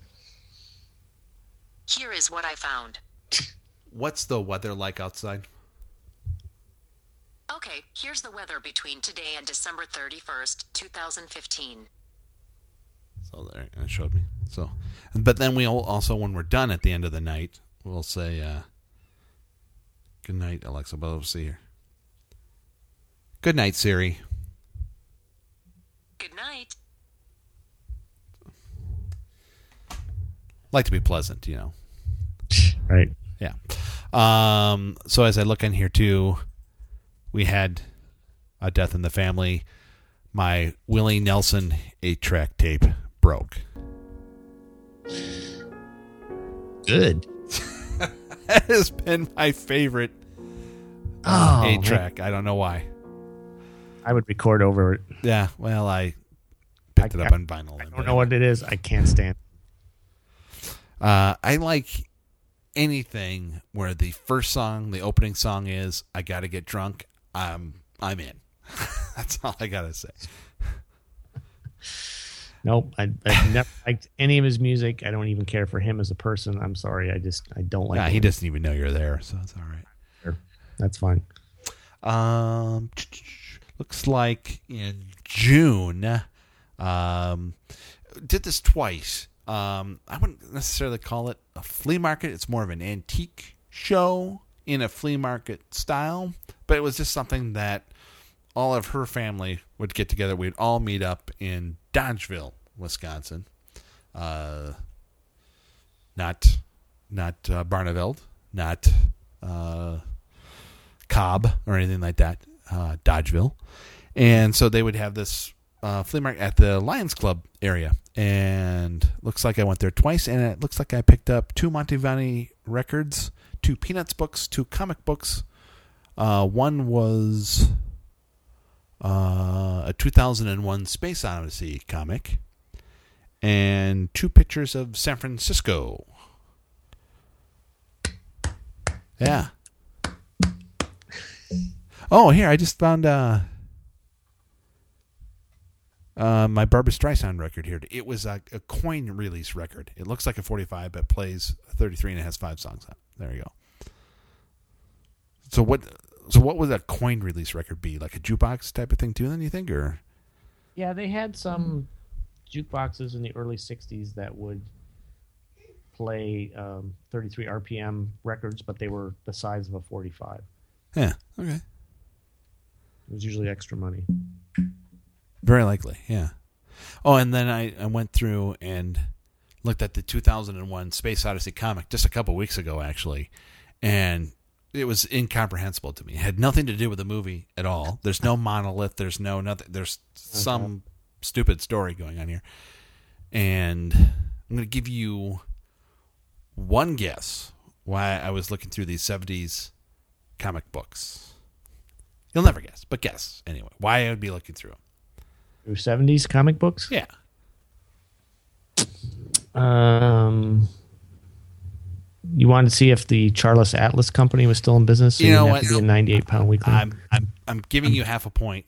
Here is what I found. What's the weather like outside? Okay, here's the weather between today and December 31st, 2015. So there, it showed me. So, but then we'll also, when we're done at the end of the night, we'll say, uh, "Good night, Alexa." But we'll see here. Good night, Siri. Good night. Like to be pleasant, you know. Right. Yeah. Um. So as I look in here too, we had a death in the family. My Willie Nelson eight-track tape broke. Good. That has been my favorite Oh, eight track. I don't know why. I would record over it. Yeah, well, I picked I- it up on vinyl. I don't know what it is. I can't stand. Uh, I like anything where the first song, the opening song is "I Gotta Get Drunk." I'm I'm in. That's all I gotta say. Nope. I, I've never liked any of his music. I don't even care for him as a person. I'm sorry. I just I don't like. Nah, him. he doesn't even know you're there, so it's all right. That's fine. Um, looks like in June, um, did this twice. Um, I wouldn't necessarily call it a flea market. It's more of an antique show in a flea market style, but it was just something that all of her family would get together. We'd all meet up in Dodgeville, Wisconsin. Uh, not not uh, Barneveld, not uh, Cobb or anything like that, uh, Dodgeville. And so they would have this uh, flea market at the Lions Club area. And looks like I went there twice, and it looks like I picked up two Mantovani records, two Peanuts books, two comic books. Uh, one was uh, a 2001 Space Odyssey comic, and two pictures of San Francisco. Yeah. Oh, here I just found uh, uh, my Barbra Streisand record here. It was a, a coin release record. It looks like a 45, but plays 33 and it has five songs on. it. There you go. So what? So what would a coin release record be? Like a jukebox type of thing too? Then you think, or Yeah, they had some jukeboxes in the early '60s that would play um, 33 RPM records, but they were the size of a 45. yeah, okay, It was usually extra money. Very likely, yeah. Oh, and then I, I went through and looked at the 2001 Space Odyssey comic just a couple weeks ago, actually, and it was incomprehensible to me. It had nothing to do with the movie at all. There's no monolith. There's no nothing. There's mm-hmm. some stupid story going on here, and I'm going to give you one guess why I was looking through these 70s comic books. You'll never guess, but guess anyway. Why I would be looking through them. Through 70s comic books. Yeah. Um, you wanted to see if the Charles Atlas Company was still in business. So You know what? to be a 98 pound weekly. I'm I'm I'm giving you half a point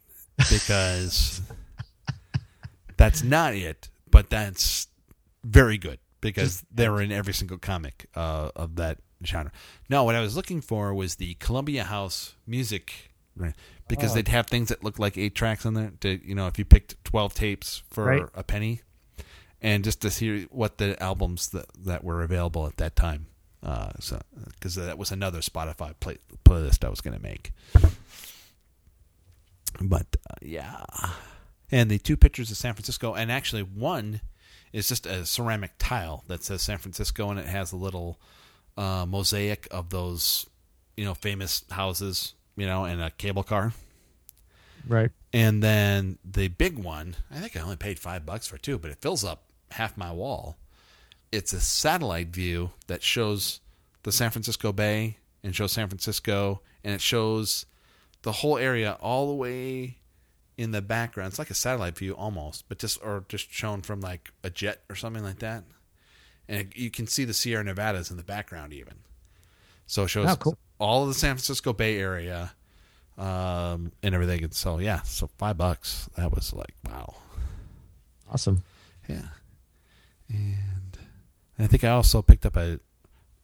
because that's not it, but that's very good because they were in every single comic uh, of that genre. No, what I was looking for was the Columbia House music because they'd have things that looked like eight tracks on there. To you know, if you picked twelve tapes for Right. a penny, and just to see what the albums that that were available at that time. Uh, so because that was another Spotify play, playlist I was going to make. But uh, yeah, and the two pictures of San Francisco, and actually one is just a ceramic tile that says San Francisco, and it has a little uh, mosaic of those, you know, famous houses, you know, and a cable car. right. And then the big one, I think I only paid five bucks for two, but it fills up half my wall. It's a satellite view that shows the San Francisco Bay and shows San Francisco, and it shows the whole area all the way in the background. It's like a satellite view almost, but just or just shown from like a jet or something like that. And it, you can see the Sierra Nevadas in the background even. So it shows Oh, cool. all of the San Francisco Bay Area um, and everything. And so yeah, so five bucks. That was like wow. Awesome. Yeah. And I think I also picked up a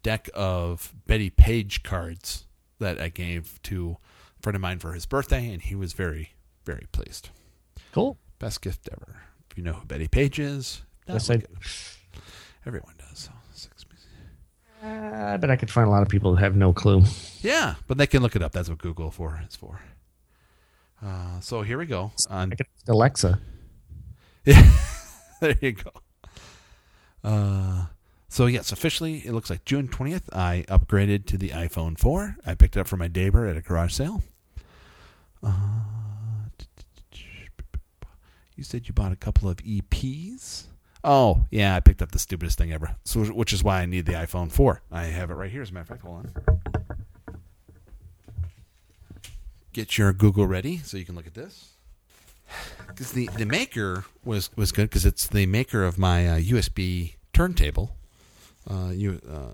deck of Bettie Page cards that I gave to a friend of mine for his birthday, and he was very, very pleased. Cool. Best gift ever. If you know who Bettie Page is, Yes, I everyone does. So six- Uh, I bet I could find a lot of people that have no clue. Yeah, but they can look it up. That's what Google for is for. Uh, so here we go. On Alexa. Yeah, there you go. Uh, so yes, officially it looks like June twentieth. I upgraded to the iPhone four. I picked it up for my neighbor at a garage sale. Uh, you said you bought a couple of EPs. Oh yeah, I picked up the stupidest thing ever. So, which is why I need the iPhone four. I have it right here. As a matter of fact, hold on. Get your Google ready so you can look at this because the, the maker was was good because it's the maker of my uh, USB turntable. Uh, you uh,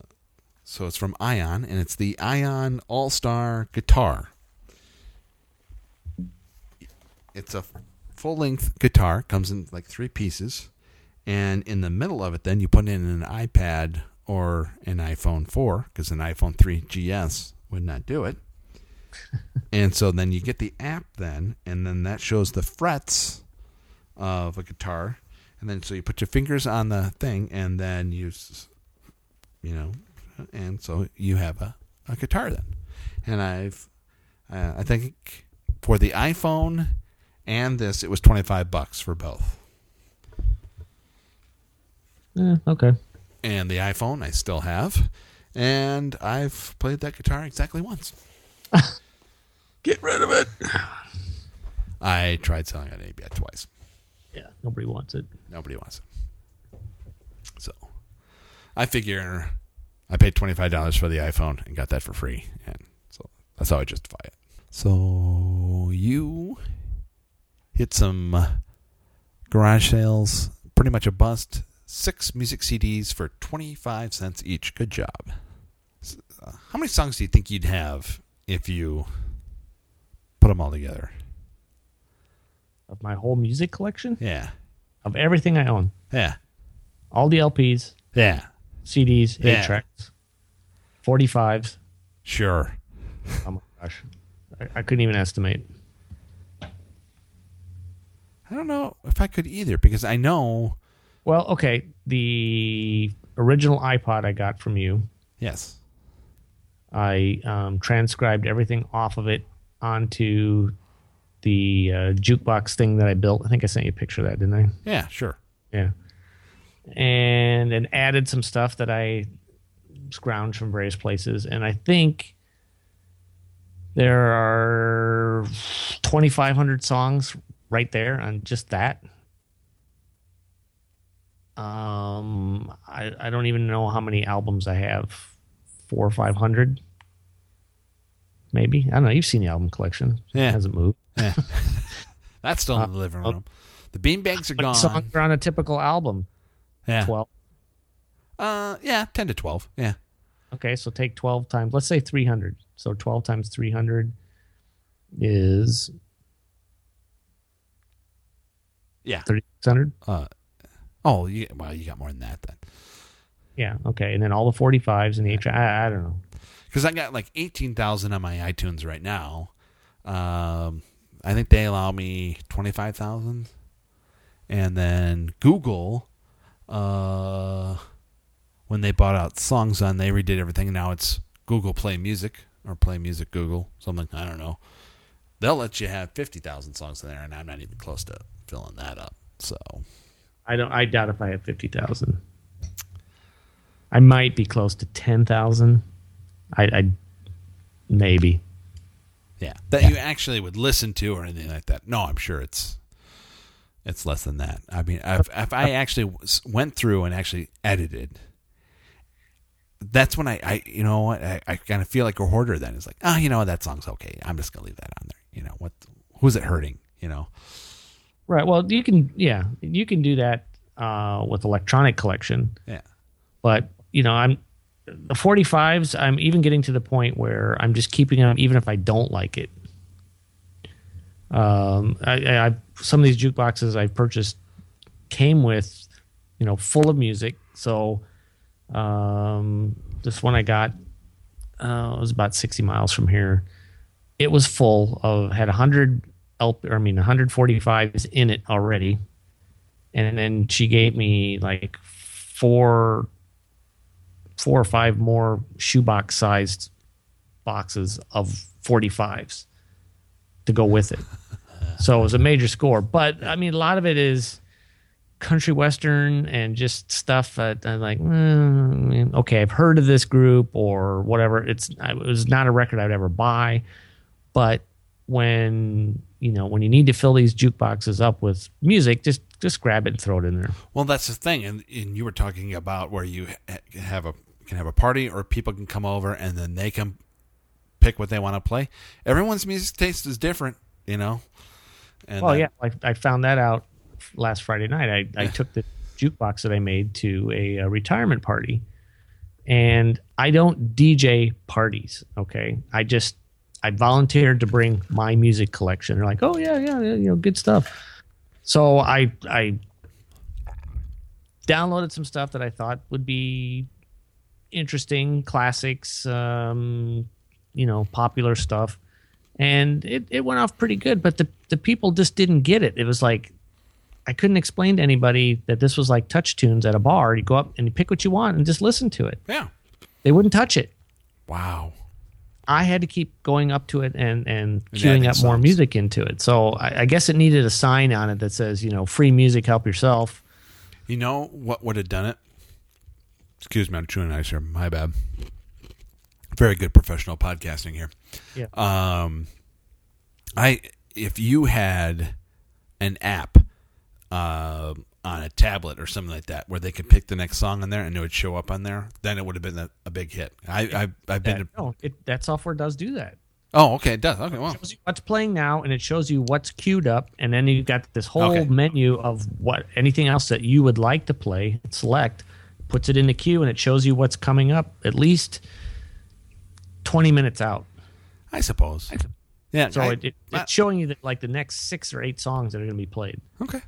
so it's from Ion and it's the Ion All Star guitar. It's a full length guitar comes in like three pieces, and in the middle of it, then you put in an iPad or an iPhone four because an iPhone three GS would not do it. and so then you get the app then and then that shows the frets of a guitar. And then so you put your fingers on the thing and then you s- you know and so you have a, a guitar then. And i've uh, i think for the iphone and this it was 25 bucks for both Eh, okay. and the iPhone I still have, and I've played that guitar exactly once. Get rid of it. I tried selling it on eBay twice. Yeah, nobody wants it. Nobody wants it. So I figure I paid twenty five dollars for the iPhone and got that for free, and so that's how I justify it. So you hit some garage sales, pretty much a bust. Six music CDs for twenty five cents each. Good job. Uh, How many songs do you think you'd have if you put them all together? Of my whole music collection, Yeah, of everything I own, yeah, all the LPs, yeah. CDs, Yeah. 8 tracks, 45s. Sure. Oh my gosh. I, I couldn't even estimate. I don't know if I could either because I know. Well, okay. The original iPod I got from you, Yes. I um, transcribed everything off of it onto the uh, jukebox thing that I built. I think I sent you a picture of that, didn't I? Yeah. Sure. Yeah. And then added some stuff that I scrounged from various places. And I think there are 2,500 songs right there on just that. Um, I, I don't even know how many albums I have. Four or 500. Maybe. I don't know. You've seen the album collection. Yeah. It hasn't moved. Yeah. That's still in the living room. The beanbags are gone. songs are on a typical album? Yeah. 12. Uh, yeah, ten to twelve. Yeah. Okay, so take 12 times, let's say 300. So 12 times 300 is Yeah. 3600. Uh, oh, you, well, you got more than that then. Yeah, okay. And then all the 45s and the H I, I don't know. Because I got like eighteen thousand on my iTunes right now. Um, I think they allow me twenty five thousand, and then Google, uh, when they bought out Songza, they redid everything. Now it's Google Play Music or Play Music Google something. I don't know. They'll let you have fifty thousand songs in there, and I'm not even close to filling that up. So I don't I doubt if I have 50,000. I might be close to 10,000. I I maybe. Yeah, that you actually would listen to or anything like that. No, I'm sure it's it's less than that. I mean, if, if I actually went through and actually edited, that's when I, I you know what, I, I kind of feel like a hoarder. Then it's like, ah, you know that song's okay. I'm just gonna leave that on there. You know what? Who's it hurting? You know? Right. Well, you can yeah, you can do that uh, with electronic collection. Yeah. but you know i'm the 45s i'm even getting to the point where i'm just keeping them even if i don't like it um i i some of these jukeboxes i purchased came with you know full of music so um this one i got uh, it was about 60 miles from here it was full of had 100 I mean 145 is in it already. And then she gave me like four four or five more shoebox sized boxes of 45s to go with it. So it was a major score. But i mean a lot of it is country western and just stuff that i'm like mm, okay i've heard of this group or whatever. It's it was not a record i'd ever buy. But when you know when you need to fill these jukeboxes up with music just just grab it and throw it in there Well, that's the thing, and, and you were talking about where you have a can have a party or people can come over and then they can pick what they want to play. Everyone's music taste is different, you know. And Well, that- yeah, I, I found that out last Friday night. I, I took the jukebox that I made to a, uh retirement party, and I don't DJ parties. Okay, I just I volunteered to bring my music collection. They're like, oh yeah, yeah, yeah, you know, good stuff. So I I downloaded some stuff that I thought would be interesting, classics, um, you know, popular stuff and it, it went off pretty good but the, the people just didn't get it it was like i couldn't explain to anybody that this was like touch tunes at a bar you go up and you pick what you want and just listen to it yeah. they wouldn't touch it Wow. I had to keep going up to it and and And queuing up more music into it so I, I guess it needed a sign on it that says you know free music help yourself You know what would have done it? Excuse me, I'm chewing ice here. My bad. Very good professional podcasting here. Yeah. Um, I if you had an app uh, on a tablet or something like that where they could pick the next song on there and it would show up on there, then it would have been a, a big hit. I, I've I've been. That, To, no, it, that software does do that. oh, okay, it does. Okay, well, It shows you what's playing now, and it shows you what's queued up, and then you've got this whole Okay. menu of what anything else that you would like to play. Select, puts it in the queue, and it shows you what's coming up at least twenty minutes out. I suppose. Yeah. So I- it, it, I- it's showing you that like the next six or eight songs that are going to be played, okay.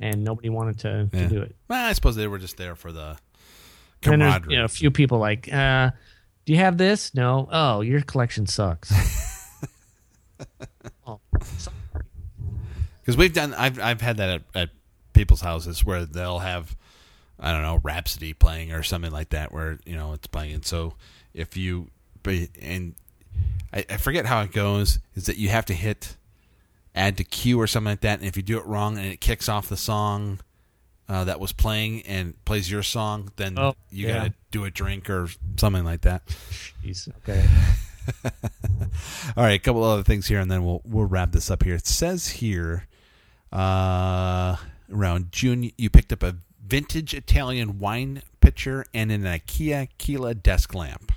And nobody wanted to, Yeah. to do it. Well, I suppose they were just there for the camaraderie. you know, a few people like, uh, "Do you have this? No. Oh, your collection sucks." oh. Because we've done, I've I've had that at, at people's houses where they'll have, I don't know, Rhapsody playing or something like that, where you know it's playing. So if you, but and I, I forget how it goes, is that you have to hit add to queue or something like that, and if you do it wrong and it kicks off the song uh, that was playing and plays your song, then Oh, you yeah. gotta do a drink or something like that. Jeez. Okay. All right, a couple other things here, and then we'll we'll wrap this up here. It says here, uh, around June, you picked up a vintage Italian wine pitcher and an IKEA Kila desk lamp.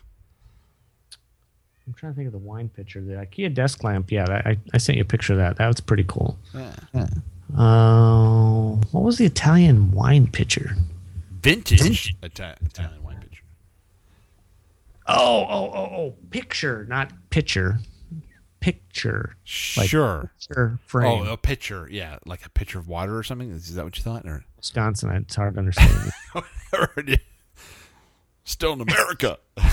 I'm trying to think of the wine pitcher. The IKEA desk lamp. Yeah, that, I, I sent you a picture of that. That was pretty cool. Uh, what was the Italian wine pitcher? Vintage, Ita- Italian wine pitcher. Oh, oh, oh, oh. Picture, not pitcher. Picture. Like sure. Picture frame. Oh, a pitcher, yeah, like a pitcher of water or something. Is that what you thought? Or Wisconsin. It's hard to understand. still in America?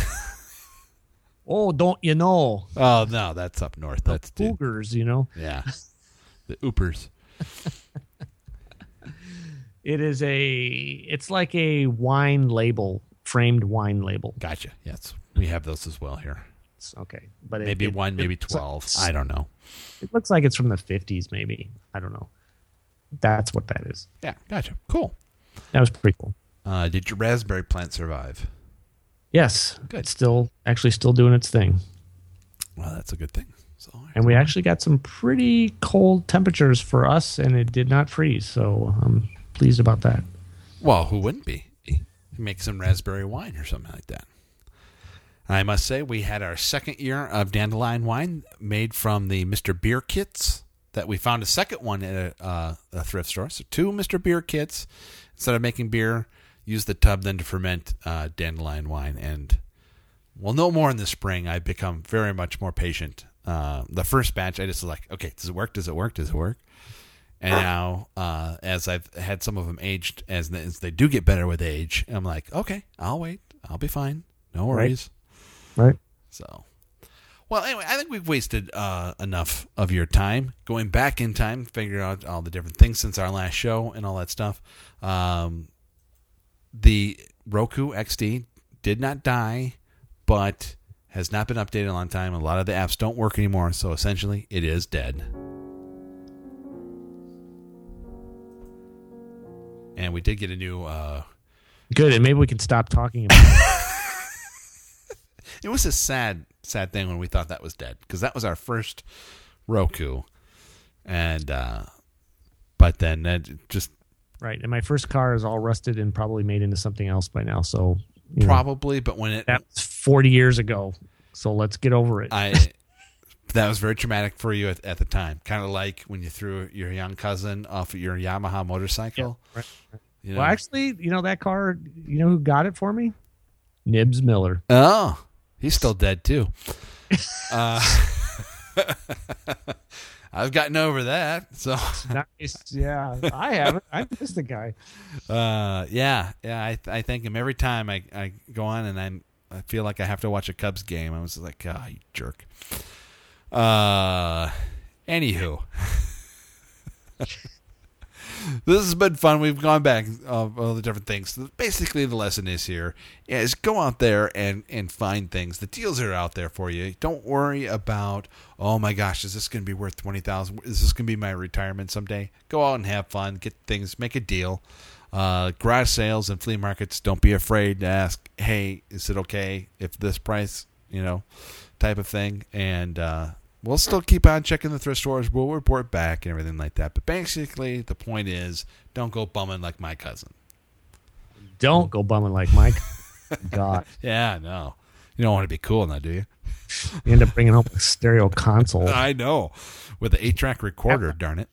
oh, don't you know? oh no, that's up north. That's. Cougars, you know. yeah, the Yoopers. It is a. It's like a wine label, framed wine label. Gotcha. Yes, we have those as well here. It's okay, but Maybe it, one, maybe it's- twelve. I don't know. It looks like it's from the 50s, maybe. I don't know. That's what that is. Yeah, gotcha. Cool. That was pretty cool. Uh, did your raspberry plant survive? Yes, Good. It's still actually still doing its thing, Well, that's a good thing. So, and we actually got some pretty cold temperatures for us, and it did not freeze. So I'm pleased about that. well, who wouldn't be? Make some raspberry wine or something like that. I must say, we had our second year of dandelion wine made from the Mr. Beer kits. That we found a second one at a, uh, a thrift store. So two Mr. Beer kits. Instead of making beer, use the tub then to ferment uh, dandelion wine. And well, no more in the spring. I've become very much more patient. Uh, the first batch, I just was like, okay, does it work? Does it work? Does it work? And now, uh, as I've had some of them aged, as, as they do get better with age, I'm like, okay, I'll wait. I'll be fine. No worries. Right. So, well, anyway, I think we've wasted uh, enough of your time going back in time, figuring out all the different things since our last show and all that stuff. Um, the Roku XD did not die, but has not been updated in a long time. A lot of the apps don't work anymore, so essentially, it is dead. And we did get a new. Uh, Good, and maybe we can stop talking about. it. it was a sad, sad thing when we thought that was dead because that was our first Roku, and uh, but then that just right, and my first car is all rusted and probably made into something else by now. So you know, probably, but when it that was 40 years ago. So let's get over it. I that was very traumatic for you at, at the time, kind of like when you threw your young cousin off of your Yamaha motorcycle. right, You know? Well, actually, you know that car. You know who got it for me? Nibs Miller. oh, he's still dead too. uh, I've gotten over that, so. Nice. Yeah, I haven't. I missed the guy. Uh, yeah, yeah. I I thank him every time I, I go on and I'm I feel like I have to watch a Cubs game. I was like, ah, you jerk. Uh, anywho, this has been fun. We've gone back uh, all the different things. Basically, the lesson is here is go out there and and find things. The deals are out there for you. Don't worry about oh my gosh, is this going to be worth twenty thousand? Is this going to be my retirement someday? Go out and have fun. Get things. Make a deal. Uh, garage sales and flea markets. Don't be afraid to ask. Hey, is it okay if this price? You know, type of thing. And uh, we'll still keep on checking the thrift stores. We'll report back and everything like that. But basically, the point is, don't go bumming like my cousin. Don't go bumming like Mike. God, Yeah, no. You don't want to be cool now, do you? you end up bringing home a stereo console. I know. With an eight track recorder, darn it.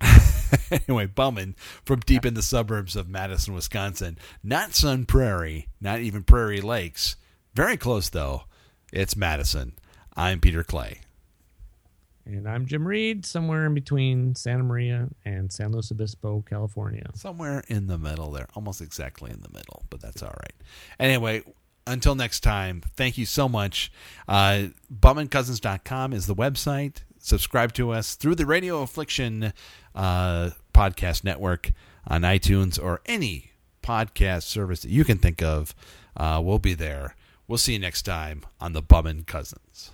anyway, bumming from deep in the suburbs of Madison, Wisconsin. Not Sun Prairie, not even Prairie Lakes. Very close, though. It's Madison. I'm Peter Clay. And I'm Jim Reid, somewhere in between Santa Maria and San Luis Obispo, California. Somewhere in the middle there. Almost exactly in the middle, but that's all right. Anyway, until next time, thank you so much. Uh, BumminCousins.com is the website. Subscribe to us through the Radio Affliction uh, podcast network on iTunes or any podcast service that you can think of. Uh, we'll be there. We'll see you next time on the Bummin Cousins.